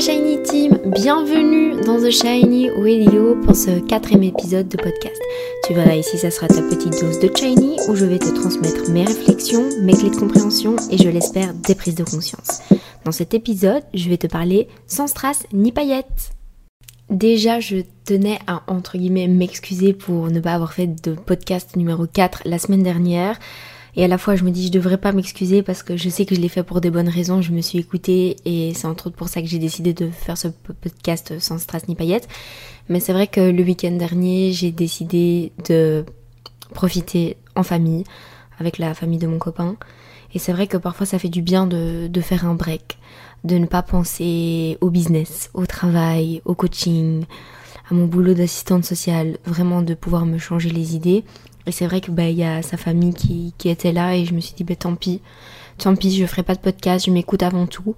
Shiny Team, bienvenue dans The Shiny Radio pour ce quatrième épisode de podcast. Tu verras ici, ça sera ta petite dose de Shiny où je vais te transmettre mes réflexions, mes clés de compréhension et je l'espère des prises de conscience. Dans cet épisode, je vais te parler sans strass ni paillettes. Déjà, je tenais à entre guillemets m'excuser pour ne pas avoir fait de podcast numéro 4 la semaine dernière. Et à la fois, je me dis, je devrais pas m'excuser parce que je sais que je l'ai fait pour des bonnes raisons. Je me suis écoutée et c'est entre autres pour ça que j'ai décidé de faire ce podcast sans strass ni paillettes. Mais c'est vrai que le week-end dernier, j'ai décidé de profiter en famille, avec la famille de mon copain. Et c'est vrai que parfois, ça fait du bien de, de faire un break, de ne pas penser au business, au travail, au coaching, à mon boulot d'assistante sociale, vraiment de pouvoir me changer les idées et c'est vrai que bah il y a sa famille qui, qui, était là et je me suis dit bah tant pis, tant pis, je ferai pas de podcast, je m'écoute avant tout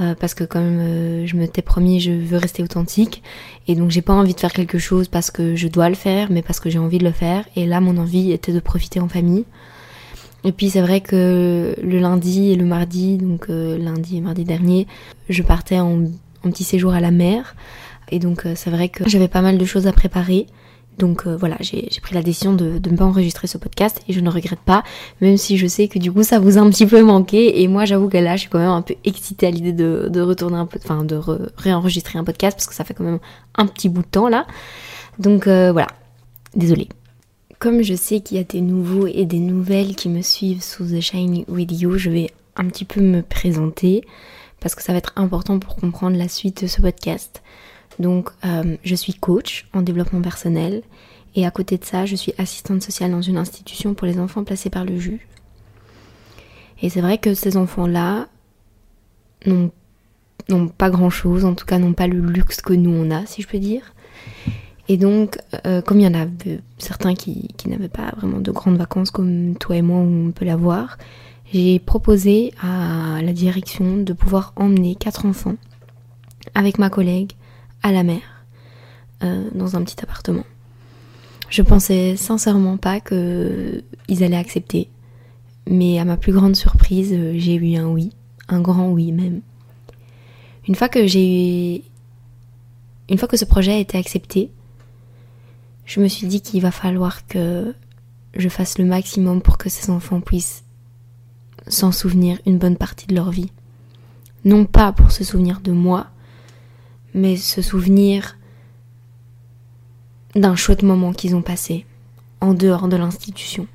euh, parce que comme euh, je me t'ai promis, je veux rester authentique et donc j'ai pas envie de faire quelque chose parce que je dois le faire, mais parce que j'ai envie de le faire. Et là, mon envie était de profiter en famille. Et puis c'est vrai que le lundi et le mardi, donc euh, lundi et mardi dernier, je partais en, en, petit séjour à la mer. Et donc c'est vrai que j'avais pas mal de choses à préparer. Donc euh, voilà, j'ai pris la décision de ne pas enregistrer ce podcast et je ne regrette pas, même si je sais que du coup ça vous a un petit peu manqué. Et moi j'avoue que là je suis quand même un peu excitée à l'idée de, retourner un peu, enfin de réenregistrer un podcast parce que ça fait quand même un petit bout de temps là. Donc euh, voilà, désolée. Comme je sais qu'il y a des nouveaux et des nouvelles qui me suivent sous The Shiny Video, je vais un petit peu me présenter parce que ça va être important pour comprendre la suite de ce podcast. Donc, euh, je suis coach en développement personnel et à côté de ça, je suis assistante sociale dans une institution pour les enfants placés par le juge. Et c'est vrai que ces enfants-là n'ont pas grand-chose, en tout cas n'ont pas le luxe que nous on a, si je peux dire. Et donc, euh, comme il y en a certains qui, qui n'avaient pas vraiment de grandes vacances comme toi et moi, on peut l'avoir, j'ai proposé à la direction de pouvoir emmener quatre enfants avec ma collègue à la mer, euh, dans un petit appartement. Je pensais sincèrement pas qu'ils allaient accepter, mais à ma plus grande surprise, euh, j'ai eu un oui, un grand oui même. Une fois que j'ai une fois que ce projet a été accepté, je me suis dit qu'il va falloir que je fasse le maximum pour que ces enfants puissent s'en souvenir une bonne partie de leur vie. Non pas pour se souvenir de moi, mais se souvenir d'un chouette moment qu'ils ont passé en dehors de l'institution.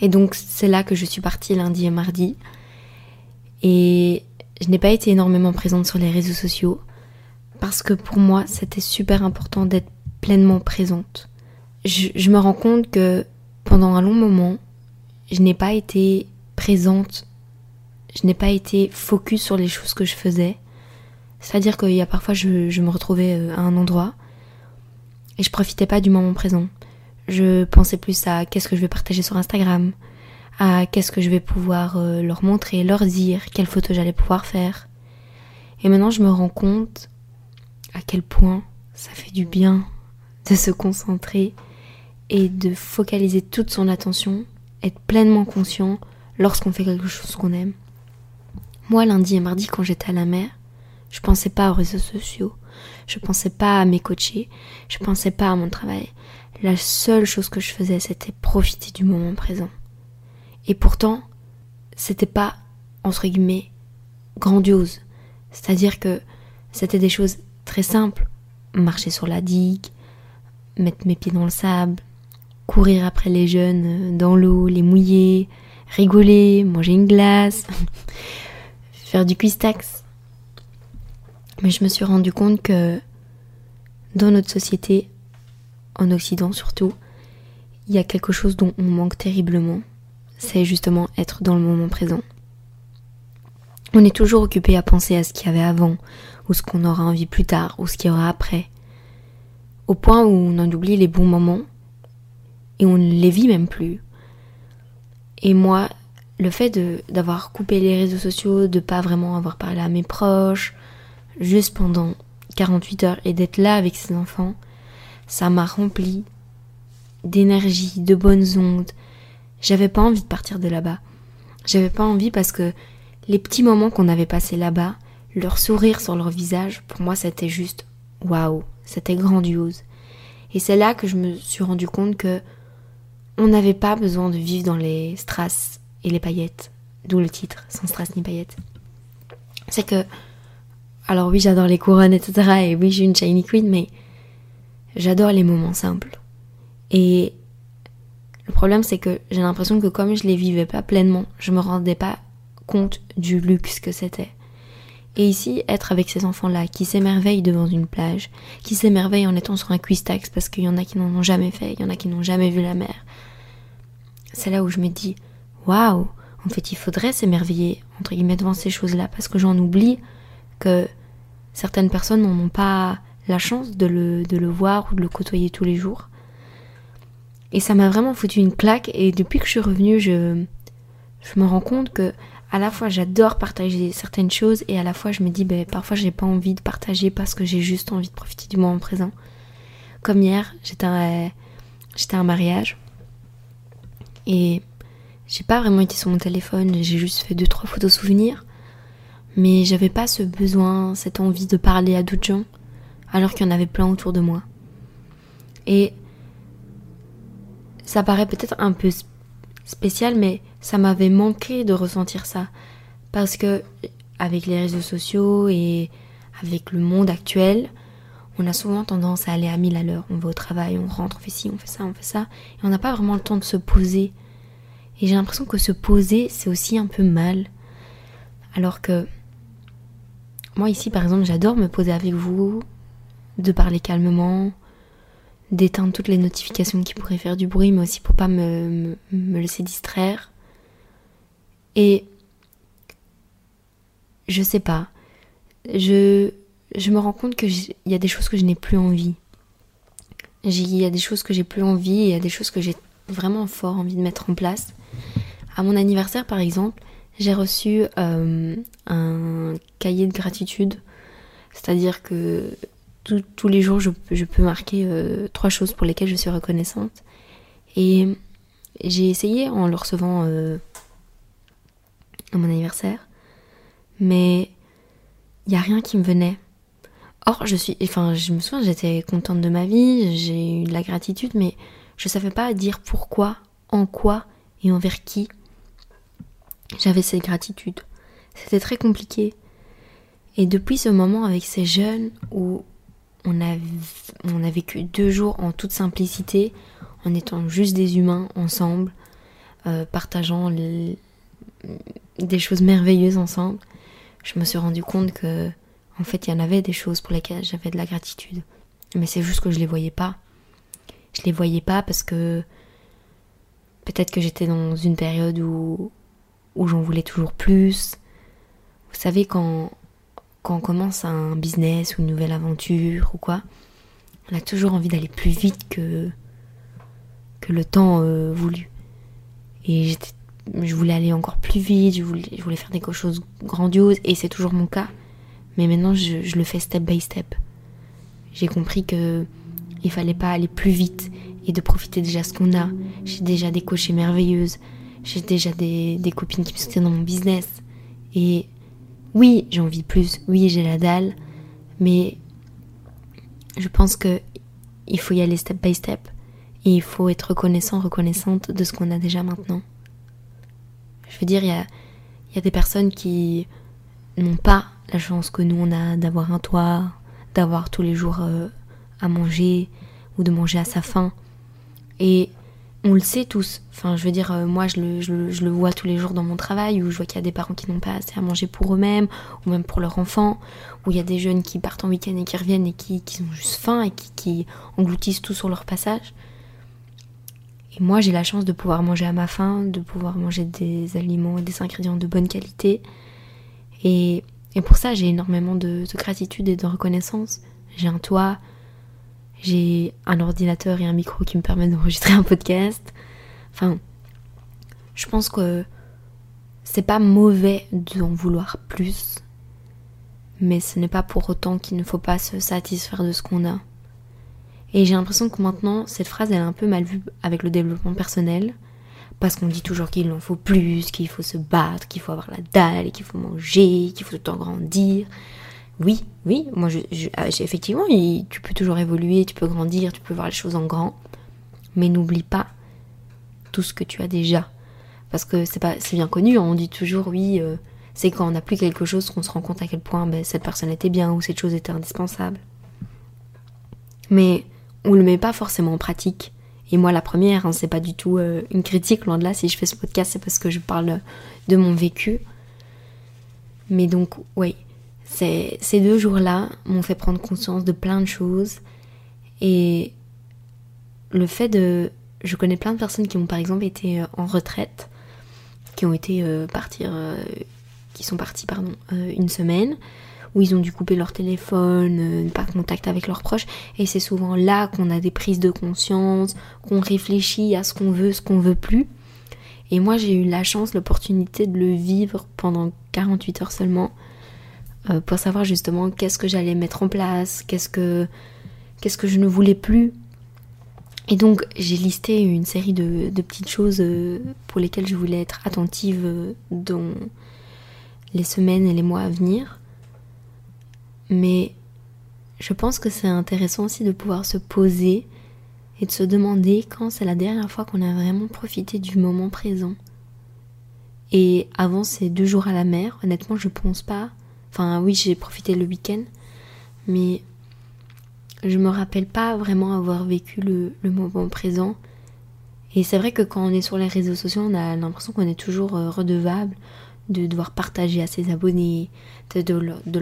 Et donc c'est là que je suis partie lundi et mardi. Et je n'ai pas été énormément présente sur les réseaux sociaux parce que pour moi c'était super important d'être pleinement présente. Je, je, me rends compte que pendant un long moment, je n'ai pas été présente, je n'ai pas été focus sur les choses que je faisais c'est-à-dire qu'il y a parfois, je, me retrouvais euh, à un endroit et je profitais pas du moment présent. Je pensais plus à qu'est-ce que je vais partager sur Instagram, à qu'est-ce que je vais pouvoir euh, leur montrer, leur dire, quelles photos j'allais pouvoir faire. Et maintenant, je me rends compte à quel point ça fait du bien de se concentrer et de focaliser toute son attention, être pleinement conscient lorsqu'on fait quelque chose qu'on aime. Moi, lundi et mardi, quand j'étais à la mer, je pensais pas aux réseaux sociaux. Je pensais pas à mes coachés. Je pensais pas à mon travail. La seule chose que je faisais, c'était profiter du moment présent. Et pourtant, c'était pas, entre guillemets, grandiose. C'est-à-dire que c'était des choses très simples. Marcher sur la digue, mettre mes pieds dans le sable, courir après les jeunes dans l'eau, les mouiller, rigoler, manger une glace, faire du cuistax. Mais je me suis rendu compte que dans notre société, en Occident surtout, il y a quelque chose dont on manque terriblement. C'est justement être dans le moment présent. On est toujours occupé à penser à ce qu'il y avait avant, ou ce qu'on aura envie plus tard, ou ce qu'il y aura après. Au point où on en oublie les bons moments, et on ne les vit même plus. Et moi, le fait d'avoir coupé les réseaux sociaux, de pas vraiment avoir parlé à mes proches, juste pendant 48 heures et d'être là avec ses enfants, ça m'a rempli d'énergie, de bonnes ondes. J'avais pas envie de partir de là-bas. J'avais pas envie parce que les petits moments qu'on avait passés là-bas, leur sourire sur leur visage, pour moi c'était juste waouh, c'était grandiose. Et c'est là que je me suis rendu compte que on n'avait pas besoin de vivre dans les strass et les paillettes, d'où le titre, sans strass ni paillettes. C'est que, alors oui, j'adore les couronnes, etc. Et oui, j'ai une shiny queen, mais j'adore les moments simples. Et le problème, c'est que j'ai l'impression que comme je les vivais pas pleinement, je me rendais pas compte du luxe que c'était. Et ici, être avec ces enfants-là qui s'émerveillent devant une plage, qui s'émerveillent en étant sur un cuistax parce qu'il y en a qui n'en ont jamais fait, il y en a qui n'ont jamais vu la mer. C'est là où je me dis, waouh, en fait, il faudrait s'émerveiller, entre guillemets, devant ces choses-là, parce que j'en oublie que certaines personnes n'en ont pas la chance de le, de le voir ou de le côtoyer tous les jours. Et ça m'a vraiment foutu une claque, et depuis que je suis revenue, je, je me rends compte que à la fois j'adore partager certaines choses et à la fois je me dis ben parfois j'ai pas envie de partager parce que j'ai juste envie de profiter du moment présent. Comme hier, j'étais à, j'étais à un mariage et j'ai pas vraiment été sur mon téléphone, j'ai juste fait deux trois photos souvenirs, mais j'avais pas ce besoin, cette envie de parler à d'autres gens alors qu'il y en avait plein autour de moi. Et ça paraît peut-être un peu spécial, mais ça m'avait manqué de ressentir ça. Parce que, avec les réseaux sociaux et avec le monde actuel, on a souvent tendance à aller à mille à l'heure. On va au travail, on rentre, on fait ci, on fait ça, on fait ça. Et on n'a pas vraiment le temps de se poser. Et j'ai l'impression que se poser, c'est aussi un peu mal. Alors que moi ici, par exemple, j'adore me poser avec vous, de parler calmement, d'éteindre toutes les notifications qui pourraient faire du bruit, mais aussi pour pas me, me laisser distraire. Et je sais pas. Je, je me rends compte qu'il y a des choses que je n'ai plus envie. Il y a des choses que j'ai plus envie il y a des choses que j'ai vraiment fort envie de mettre en place. À mon anniversaire, par exemple, j'ai reçu euh, un cahier de gratitude. C'est-à-dire que tous les jours, je, peux marquer euh, trois choses pour lesquelles je suis reconnaissante. Et j'ai essayé en le recevant euh, à mon anniversaire, mais il n'y a rien qui me venait. Or, je suis, enfin, je me souviens, j'étais contente de ma vie, j'ai eu de la gratitude, mais je savais pas dire pourquoi, en quoi et envers qui j'avais cette gratitude. C'était très compliqué. Et depuis ce moment avec ces jeunes où on a, on a vécu deux jours en toute simplicité, en étant juste des humains ensemble, euh, partageant des choses merveilleuses ensemble, je me suis rendu compte que, en fait, il y en avait des choses pour lesquelles j'avais de la gratitude. Mais c'est juste que je les voyais pas. Je les voyais pas parce que peut-être que j'étais dans une période où, où j'en voulais toujours plus. Vous savez, quand, quand on commence un business ou une nouvelle aventure ou quoi, on a toujours envie d'aller plus vite que, que le temps euh, voulu. Et je voulais aller encore plus vite, je voulais, faire des choses grandioses, et c'est toujours mon cas. Mais maintenant, je, je le fais step by step. J'ai compris que il fallait pas aller plus vite et de profiter déjà ce qu'on a. J'ai déjà des coachées merveilleuses, j'ai déjà des, copines qui me soutiennent dans mon business. Et oui, j'en vis plus, oui, j'ai la dalle, mais je pense que il faut y aller step by step. Et il faut être reconnaissant, reconnaissante de ce qu'on a déjà maintenant. Je veux dire, il y a, y a des personnes qui n'ont pas la chance que nous on a d'avoir un toit, d'avoir tous les jours euh, à manger ou de manger à sa faim. Et on le sait tous. Enfin, je veux dire, euh, moi, je le, je, le, vois tous les jours dans mon travail où je vois qu'il y a des parents qui n'ont pas assez à manger pour eux-mêmes ou même pour leurs enfants, où il y a des jeunes qui partent en week-end et qui reviennent et qui, qui ont juste faim et qui, qui engloutissent tout sur leur passage. Et moi, j'ai la chance de pouvoir manger à ma faim, de pouvoir manger des aliments et des ingrédients de bonne qualité. Et, pour ça, j'ai énormément de, gratitude et de reconnaissance. J'ai un toit, j'ai un ordinateur et un micro qui me permettent d'enregistrer un podcast. Enfin, je pense que c'est pas mauvais d'en vouloir plus, mais ce n'est pas pour autant qu'il ne faut pas se satisfaire de ce qu'on a. Et j'ai l'impression que maintenant, cette phrase, elle est un peu mal vue avec le développement personnel. Parce qu'on dit toujours qu'il en faut plus, qu'il faut se battre, qu'il faut avoir la dalle, qu'il faut manger, qu'il faut tout temps grandir. Oui, oui, moi je, ah, effectivement, tu peux toujours évoluer, tu peux grandir, tu peux voir les choses en grand. Mais n'oublie pas tout ce que tu as déjà. Parce que c'est pas c'est bien connu, hein, on dit toujours oui, euh, c'est quand on n'a plus quelque chose qu'on se rend compte à quel point ben, cette personne était bien ou cette chose était indispensable. Mais on le met pas forcément en pratique. Et moi, la première, hein, c'est pas du tout euh, une critique, loin de là. Si je fais ce podcast, c'est parce que je parle de mon vécu. Mais donc, oui, ces deux jours-là m'ont fait prendre conscience de plein de choses. Et le fait de. Je connais plein de personnes qui ont par exemple été euh, en retraite, qui ont été euh, partir. qui sont partis, pardon, une semaine où ils ont dû couper leur téléphone, euh, ne pas contact avec leurs proches. Et c'est souvent là qu'on a des prises de conscience, qu'on réfléchit à ce qu'on veut, ce qu'on veut plus. Et moi, j'ai eu la chance, l'opportunité de le vivre pendant 48 heures seulement, euh, pour savoir justement qu'est-ce que j'allais mettre en place, qu'est-ce que, qu'est-ce que je ne voulais plus. Et donc, j'ai listé une série de, petites choses euh, pour lesquelles je voulais être attentive dans les semaines et les mois à venir. Mais je pense que c'est intéressant aussi de pouvoir se poser et de se demander quand c'est la dernière fois qu'on a vraiment profité du moment présent. Et avant ces deux jours à la mer, honnêtement, je pense pas. Enfin, oui, j'ai profité le week-end, mais je me rappelle pas vraiment avoir vécu le, moment présent. Et c'est vrai que quand on est sur les réseaux sociaux, on a l'impression qu'on est toujours euh, redevable de devoir partager à ses abonnés, de, de, de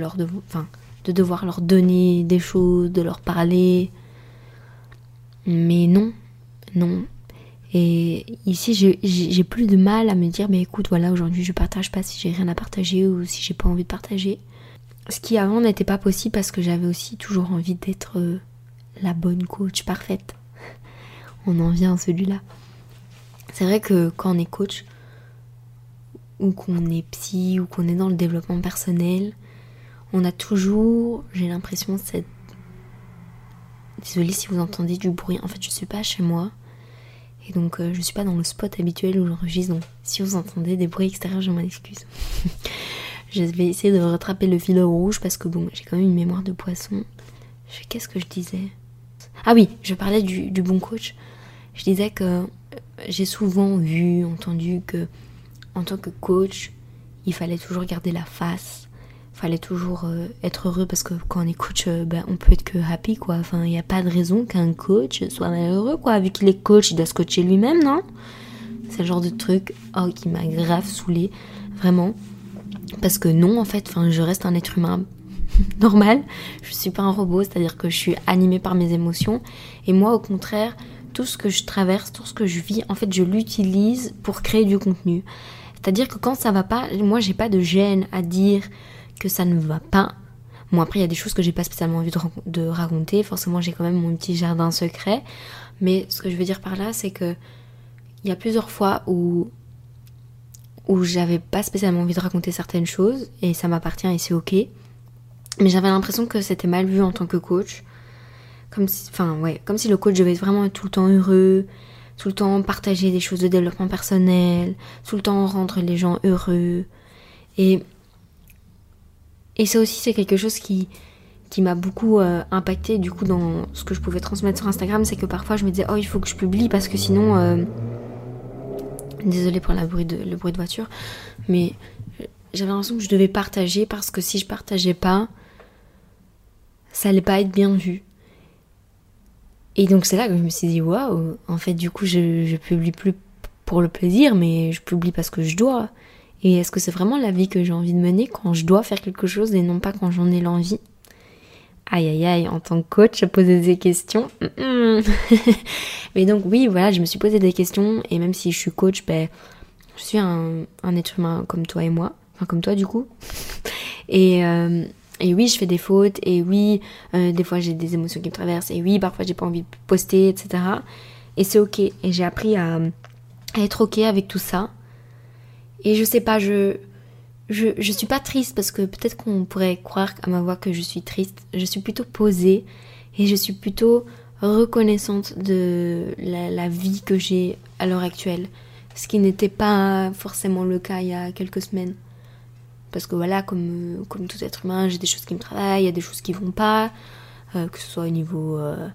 de devoir leur donner des choses, de leur parler. Mais non, non. Et ici, j'ai plus de mal à me dire, mais écoute, voilà, aujourd'hui je partage pas si j'ai rien à partager ou si j'ai pas envie de partager. Ce qui avant n'était pas possible parce que j'avais aussi toujours envie d'être euh, la bonne coach parfaite. On en vient à celui-là. C'est vrai que quand on est coach, ou qu'on est psy, ou qu'on est dans le développement personnel, on a toujours, j'ai l'impression, cette. Désolée si vous entendez du bruit. En fait, je suis pas chez moi. Donc, euh, je suis pas dans le spot habituel où j'enregistre. Donc, si vous entendez des bruits extérieurs, je m'en excuse. je vais essayer de rattraper le fil rouge parce que, bon, j'ai quand même une mémoire de poisson. Qu'est-ce que je disais? Ah oui, je parlais du, du bon coach. Je disais que euh, j'ai souvent vu, entendu que, en tant que coach, il fallait toujours garder la face fallait toujours euh, être heureux parce que quand on est coach, euh, ben, on peut être que happy quoi. Enfin, il n'y a pas de raison qu'un coach soit malheureux quoi. Vu qu'il est coach, il doit se coacher lui-même, non? C'est le genre de truc oh, qui m'a grave saoulé, vraiment. Parce que non, en fait, enfin, je reste un être humain normal. Je suis pas un robot, c'est-à-dire que je suis animée par mes émotions. Et moi, au contraire, tout ce que je traverse, tout ce que je vis, en fait, je l'utilise pour créer du contenu. C'est-à-dire que quand ça va pas, moi, j'ai pas de gêne à dire que ça ne va pas. Bon, après, il y a des choses que j'ai pas spécialement envie de, raconter. Forcément, j'ai quand même mon petit jardin secret. Mais ce que je veux dire par là, c'est que il y a plusieurs fois où où j'avais pas spécialement envie de raconter certaines choses et ça m'appartient et c'est ok. Mais j'avais l'impression que c'était mal vu en tant que coach. Comme si, enfin ouais, comme si le coach devait vraiment être tout le temps heureux, tout le temps partager des choses de développement personnel, tout le temps rendre les gens heureux. Et et ça aussi, c'est quelque chose qui, qui m'a beaucoup euh, impacté du coup dans ce que je pouvais transmettre sur Instagram, c'est que parfois je me disais oh il faut que je publie parce que sinon euh... désolé pour la bruit de, le bruit de voiture, mais j'avais l'impression que je devais partager parce que si je partageais pas, ça allait pas être bien vu. Et donc c'est là que je me suis dit waouh, en fait du coup je, je publie plus pour le plaisir, mais je publie parce que je dois. Et est-ce que c'est vraiment la vie que j'ai envie de mener quand je dois faire quelque chose et non pas quand j'en ai l'envie? Aïe aïe aïe, en tant que coach, poser des questions. Mais donc oui, voilà, je me suis posé des questions et même si je suis coach, ben, je suis un, être humain comme toi et moi, enfin comme toi du coup. Et, euh, et oui, je fais des fautes et oui, euh, des fois j'ai des émotions qui me traversent et oui, parfois j'ai pas envie de poster, etc. Et c'est ok. Et j'ai appris à, à être ok avec tout ça et je sais pas, je, je, je suis pas triste parce que peut-être qu'on pourrait croire à ma voix que je suis triste. Je suis plutôt posée et je suis plutôt reconnaissante de la, vie que j'ai à l'heure actuelle. Ce qui n'était pas forcément le cas il y a quelques semaines. Parce que voilà, comme, comme tout être humain, j'ai des choses qui me travaillent, il y a des choses qui vont pas, euh, que ce soit au niveau euh,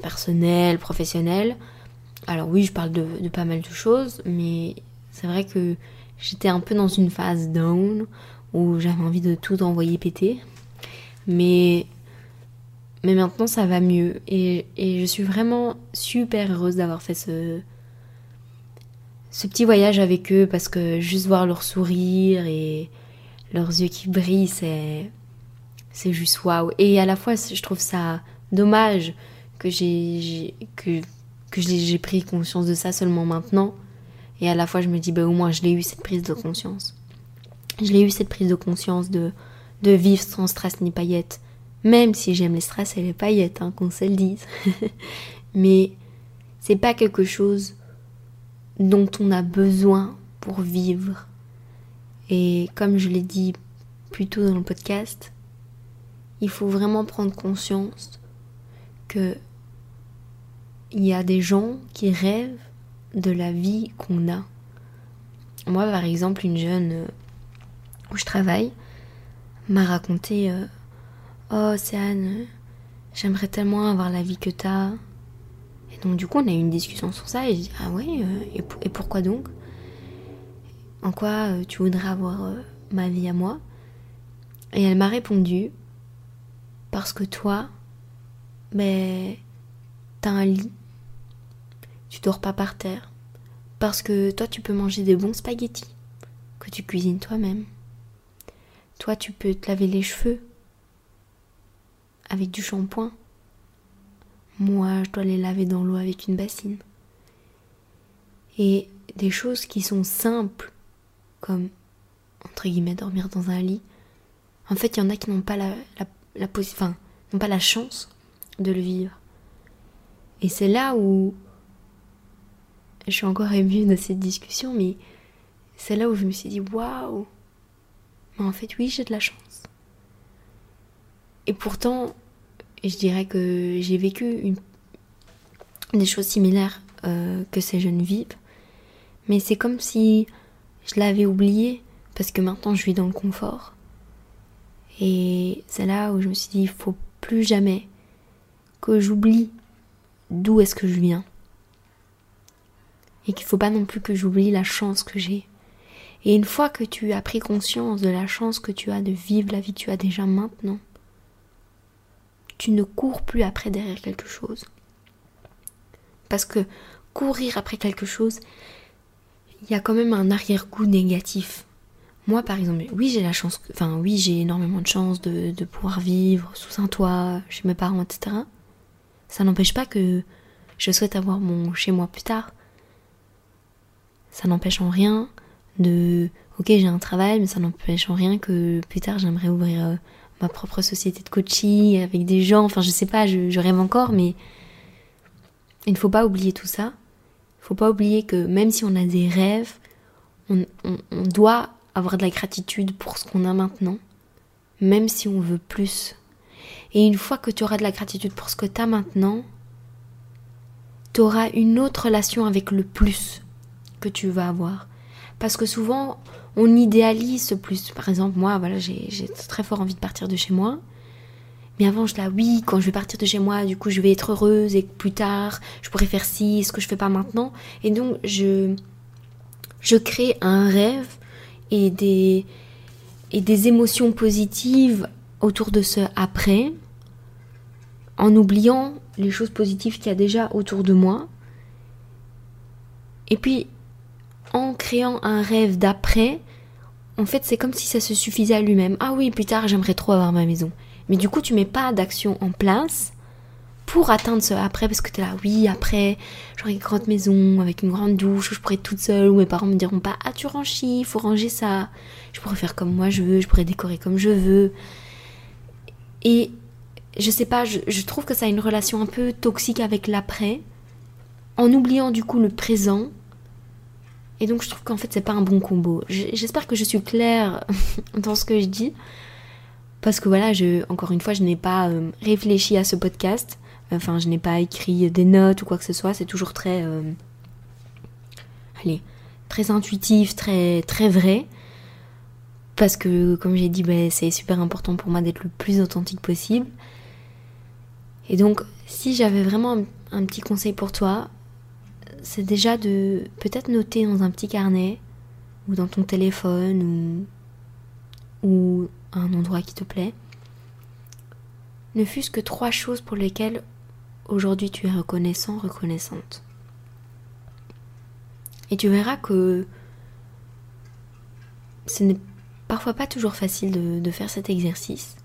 personnel, professionnel. Alors oui, je parle de, de pas mal de choses, mais c'est vrai que j'étais un peu dans une phase down où j'avais envie de tout envoyer péter. Mais, mais maintenant ça va mieux et, je suis vraiment super heureuse d'avoir fait ce, ce petit voyage avec eux parce que juste voir leur sourire et leurs yeux qui brillent, c'est c'est juste waouh. Et à la fois, je trouve ça dommage que j'ai que que j'ai pris conscience de ça seulement maintenant. Et à la fois, je me dis, bah, au moins, je l'ai eu cette prise de conscience. Je l'ai eu cette prise de conscience de, de vivre sans stress ni paillettes. Même si j'aime les stress et les paillettes, hein, qu'on se le dise. Mais c'est pas quelque chose dont on a besoin pour vivre. Et comme je l'ai dit plus tôt dans le podcast, il faut vraiment prendre conscience que il y a des gens qui rêvent de la vie qu'on a. Moi, par exemple, une jeune euh, où je travaille m'a raconté euh, Oh, Céane, j'aimerais tellement avoir la vie que t'as. Et donc, du coup, on a eu une discussion sur ça et je dis Ah ouais, euh, et, pourquoi donc? En quoi tu voudrais avoir ma vie à moi? Et elle m'a répondu Parce que toi, ben, t'as un lit tu dors pas par terre. Parce que toi, tu peux manger des bons spaghettis que tu cuisines toi-même. Toi, tu peux te laver les cheveux avec du shampoing. Moi, je dois les laver dans l'eau avec une bassine. Et des choses qui sont simples, comme, entre guillemets, dormir dans un lit. En fait, il y en a qui n'ont pas la, la, n'ont pas la chance de le vivre. Et c'est là où je suis encore émue de cette discussion, mais c'est là où je me suis dit waouh, mais en fait oui j'ai de la chance. Et pourtant, je dirais que j'ai vécu des choses similaires euh, que ces jeunes vivent, mais c'est comme si je l'avais oublié parce que maintenant je vis dans le confort. Et c'est là où je me suis dit il faut plus jamais que j'oublie d'où est-ce que je viens et qu'il faut pas non plus que j'oublie la chance que j'ai. Et une fois que tu as pris conscience de la chance que tu as de vivre la vie que tu as déjà maintenant, tu ne cours plus après derrière quelque chose. Parce que courir après quelque chose, il y a quand même un arrière-goût négatif. Moi, par exemple, oui, j'ai la chance, enfin, oui, j'ai énormément de chance de, de, pouvoir vivre sous un toit, chez mes parents, etc. Ça n'empêche pas que je souhaite avoir mon chez moi plus tard ça n'empêche en rien de ok j'ai un travail mais ça n'empêche en rien que plus tard j'aimerais ouvrir euh, ma propre société de coaching avec des gens. Enfin je sais pas je, rêve encore mais il ne faut pas oublier tout ça. Il faut pas oublier que même si on a des rêves on, on doit avoir de la gratitude pour ce qu'on a maintenant même si on veut plus. Et une fois que tu auras de la gratitude pour ce que tu as maintenant tu auras une autre relation avec le plus que tu vas avoir. Parce que souvent, on idéalise plus. Par exemple, moi, voilà, j'ai très fort envie de partir de chez moi. Mais avant, je là, oui, quand je vais partir de chez moi, du coup, je vais être heureuse et plus tard, je pourrais faire ci, ce que je fais pas maintenant. Et donc, je, je crée un rêve et des, et des émotions positives autour de ce après, en oubliant les choses positives qu'il y a déjà autour de moi. Et puis, en créant un rêve d'après, en fait, c'est comme si ça se suffisait à lui-même. Ah oui, plus tard, j'aimerais trop avoir ma maison. Mais du coup, tu mets pas d'action en place pour atteindre ce après, parce que tu es là, oui, après, j'aurai une grande maison avec une grande douche, je pourrais être toute seule, où mes parents me diront pas, ah, tu ranges il faut ranger ça. Je pourrais faire comme moi je veux, je pourrais décorer comme je veux. Et je sais pas, je, je trouve que ça a une relation un peu toxique avec l'après, en oubliant du coup le présent et donc je trouve qu'en fait c'est pas un bon combo. J'espère que je suis claire dans ce que je dis. Parce que voilà, encore une fois, je n'ai pas euh, réfléchi à ce podcast. Enfin, je n'ai pas écrit des notes ou quoi que ce soit. C'est toujours très... Euh, allez, très intuitif, très, très vrai. Parce que, comme j'ai dit, bah, c'est super important pour moi d'être le plus authentique possible. Et donc, si j'avais vraiment un, petit conseil pour toi, c'est déjà de peut-être noter dans un petit carnet ou dans ton téléphone ou, ou un endroit qui te plaît, ne fût-ce que trois choses pour lesquelles aujourd'hui tu es reconnaissant, reconnaissante. Et tu verras que ce n'est parfois pas toujours facile de, faire cet exercice.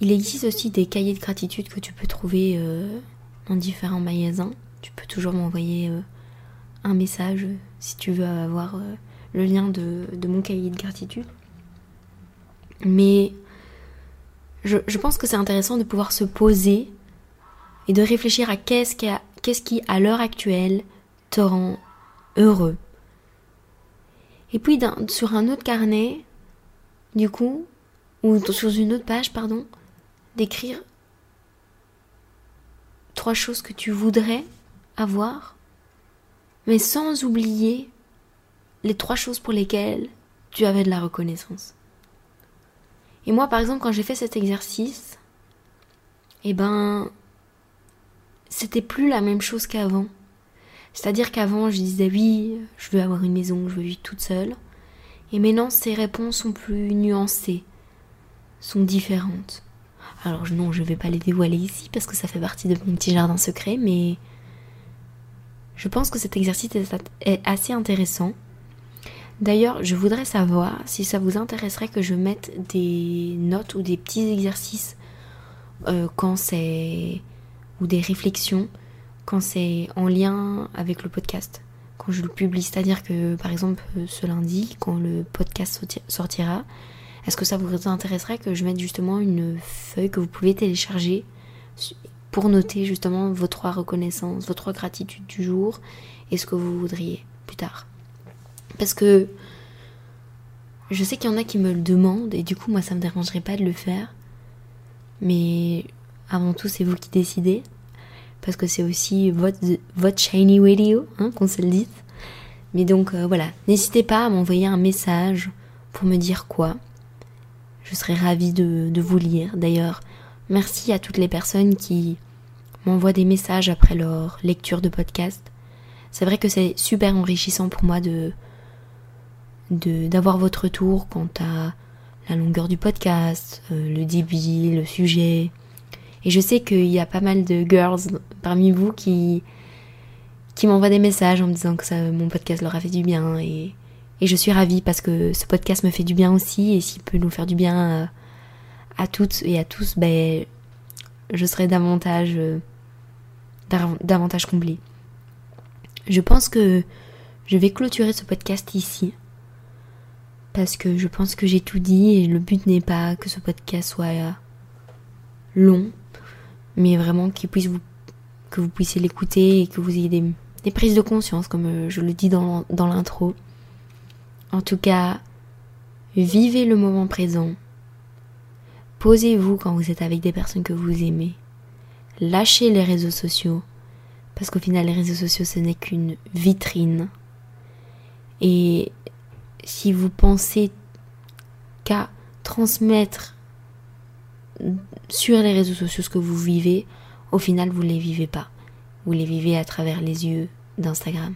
Il existe aussi des cahiers de gratitude que tu peux trouver euh, dans différents magasins. Tu peux toujours m'envoyer euh, un message si tu veux avoir euh, le lien de, mon cahier de gratitude. Mais je, pense que c'est intéressant de pouvoir se poser et de réfléchir à qu'est-ce qui à l'heure actuelle te rend heureux. Et puis sur un autre carnet, du coup, ou sur une autre page, pardon, d'écrire trois choses que tu voudrais avoir, mais sans oublier les trois choses pour lesquelles tu avais de la reconnaissance. Et moi, par exemple, quand j'ai fait cet exercice, eh ben, c'était plus la même chose qu'avant. C'est-à-dire qu'avant, je disais oui, je veux avoir une maison, je veux vivre toute seule. Et maintenant, ces réponses sont plus nuancées, sont différentes. Alors non, je ne vais pas les dévoiler ici parce que ça fait partie de mon petit jardin secret, mais je pense que cet exercice est assez intéressant. D'ailleurs, je voudrais savoir si ça vous intéresserait que je mette des notes ou des petits exercices euh, quand c'est ou des réflexions quand c'est en lien avec le podcast, quand je le publie. C'est-à-dire que, par exemple, ce lundi, quand le podcast sortira, est-ce que ça vous intéresserait que je mette justement une feuille que vous pouvez télécharger pour noter justement vos trois reconnaissances, vos trois gratitudes du jour et ce que vous voudriez plus tard Parce que je sais qu'il y en a qui me le demandent et du coup, moi, ça me dérangerait pas de le faire. Mais avant tout, c'est vous qui décidez parce que c'est aussi votre, votre shiny radio, hein, qu'on se le dise. Mais donc euh, voilà, n'hésitez pas à m'envoyer un message pour me dire quoi. Je serais ravie de, de vous lire. D'ailleurs, merci à toutes les personnes qui m'envoient des messages après leur lecture de podcast. C'est vrai que c'est super enrichissant pour moi de d'avoir votre retour quant à la longueur du podcast, euh, le débit, le sujet, et je sais qu'il y a pas mal de girls parmi vous qui, qui m'envoient des messages en me disant que mon podcast leur a fait du bien. Et, et, je suis ravie parce que ce podcast me fait du bien aussi. Et s'il peut nous faire du bien à, toutes et à tous, ben, je serai davantage, davantage comblée. Je pense que je vais clôturer ce podcast ici. Parce que je pense que j'ai tout dit et le but n'est pas que ce podcast soit long mais vraiment qu'il puisse vous, que vous puissiez l'écouter et que vous ayez des, prises de conscience, comme euh, je le dis dans, dans l'intro. En tout cas, vivez le moment présent. Posez-vous quand vous êtes avec des personnes que vous aimez. Lâchez les réseaux sociaux, parce qu'au final, les réseaux sociaux, ce n'est qu'une vitrine. Et si vous pensez qu'à transmettre sur les réseaux sociaux ce que vous vivez, au final vous ne les vivez pas. Vous les vivez à travers les yeux d'Instagram.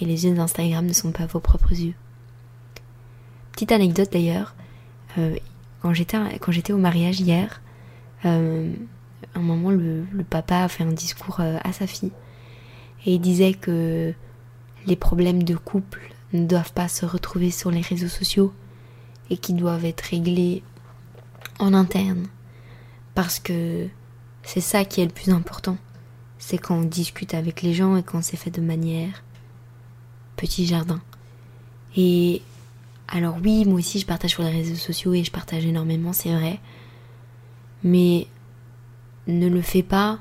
Et les yeux d'Instagram ne sont pas vos propres yeux. Petite anecdote d'ailleurs, euh, quand j'étais au mariage hier, euh, un moment le, papa a fait un discours euh, à sa fille et il disait que les problèmes de couple ne doivent pas se retrouver sur les réseaux sociaux et qu'ils doivent être réglés en interne. Parce que c'est ça qui est le plus important. C'est quand on discute avec les gens et quand c'est fait de manière petit jardin. Et alors oui, moi aussi je partage sur les réseaux sociaux et je partage énormément, c'est vrai. Mais ne le fais pas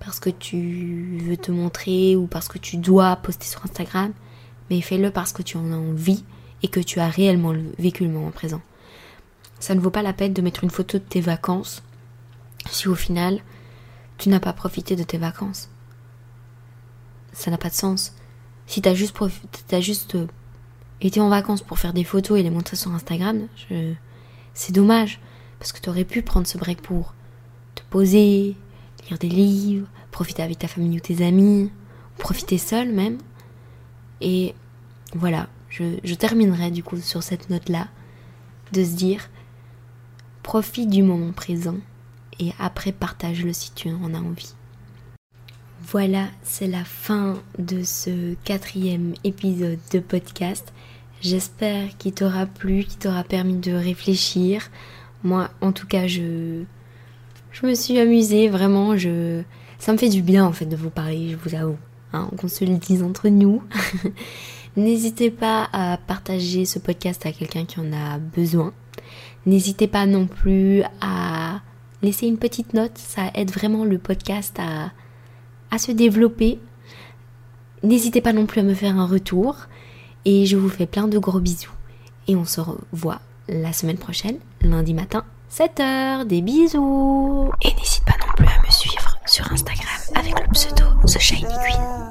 parce que tu veux te montrer ou parce que tu dois poster sur Instagram, mais fais-le parce que tu en as envie et que tu as réellement vécu le moment présent. Ça ne vaut pas la peine de mettre une photo de tes vacances si au final tu n'as pas profité de tes vacances. Ça n'a pas de sens. Si t'as juste, as juste euh, été en vacances pour faire des photos et les montrer sur Instagram, c'est dommage. Parce que t'aurais pu prendre ce break pour poser, lire des livres, profiter avec ta famille ou tes amis, profiter seul même. Et voilà, je, terminerai du coup sur cette note-là, de se dire, profite du moment présent et après partage-le si tu en as envie. Voilà, c'est la fin de ce quatrième épisode de podcast. J'espère qu'il t'aura plu, qu'il t'aura permis de réfléchir. Moi, en tout cas, je, je me suis amusée, vraiment. Je, ça me fait du bien en fait de vous parler, je vous avoue. Hein, qu'on se le dise entre nous. N'hésitez pas à partager ce podcast à quelqu'un qui en a besoin. N'hésitez pas non plus à laisser une petite note, ça aide vraiment le podcast à à se développer. N'hésitez pas non plus à me faire un retour. Et je vous fais plein de gros bisous. Et on se revoit la semaine prochaine, lundi matin, 7h, des bisous Et n'hésite pas non plus à me suivre sur Instagram avec le pseudo The Shiny Queen.